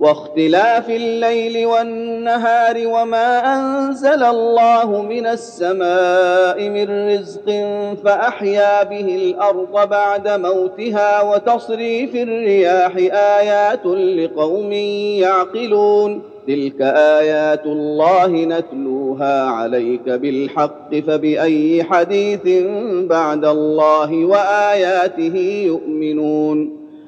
واختلاف الليل والنهار وما أنزل الله من السماء من رزق فأحيا به الأرض بعد موتها وتصريف الرياح آيات لقوم يعقلون. تلك آيات الله نتلوها عليك بالحق فبأي حديث بعد الله وآياته يؤمنون.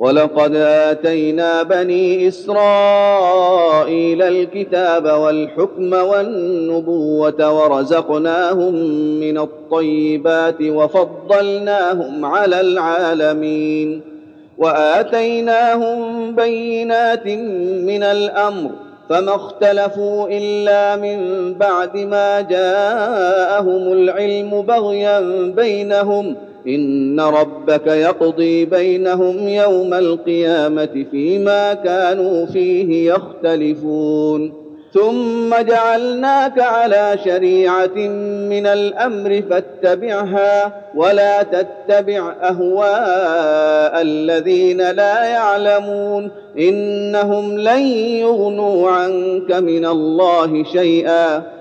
ولقد آتينا بني إسرائيل الكتاب والحكم والنبوة ورزقناهم من الطيبات وفضلناهم على العالمين وآتيناهم بينات من الأمر فما اختلفوا إلا من بعد ما جاءهم العلم بغيا بينهم إن ربك يقضي بينهم يوم القيامة فيما كانوا فيه يختلفون. ثم جعلناك على شريعة من الأمر فاتبعها ولا تتبع أهواء الذين لا يعلمون. إنهم لن يغنوا عنك من الله شيئا.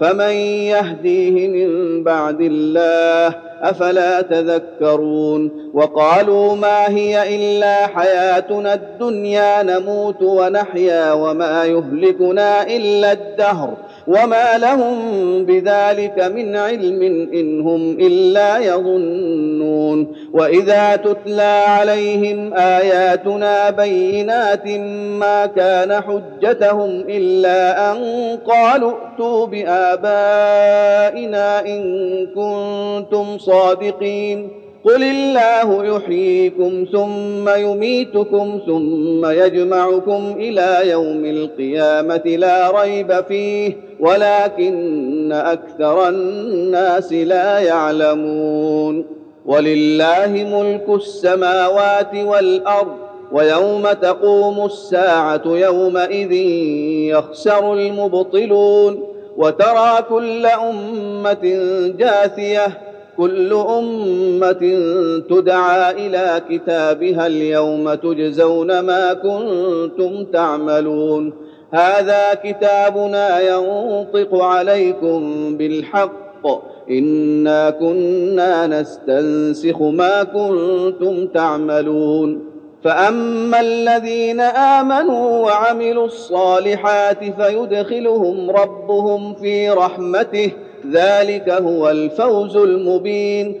فمن يهديه من بعد الله أفلا تذكرون وقالوا ما هي إلا حياتنا الدنيا نموت ونحيا وما يهلكنا إلا الدهر وما لهم بذلك من علم ان هم الا يظنون واذا تتلى عليهم اياتنا بينات ما كان حجتهم الا ان قالوا ائتوا بابائنا ان كنتم صادقين قل الله يحييكم ثم يميتكم ثم يجمعكم إلى يوم القيامه لا ريب فيه ولكن أكثر الناس لا يعلمون ولله ملك السماوات والأرض ويوم تقوم الساعة يومئذ يخسر المبطلون وترى كل أمة جاثية كل أمة تدعى إلى كتابها اليوم تجزون ما كنتم تعملون هذا كتابنا ينطق عليكم بالحق. إنا كنا نستنسخ ما كنتم تعملون. فأما الذين آمنوا وعملوا الصالحات فيدخلهم ربهم في رحمته. ذلك هو الفوز المبين.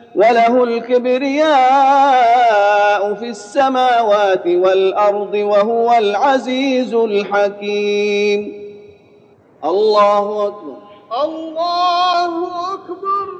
وله الكبرياء في السماوات والأرض وهو العزيز الحكيم. الله أكبر. الله أكبر.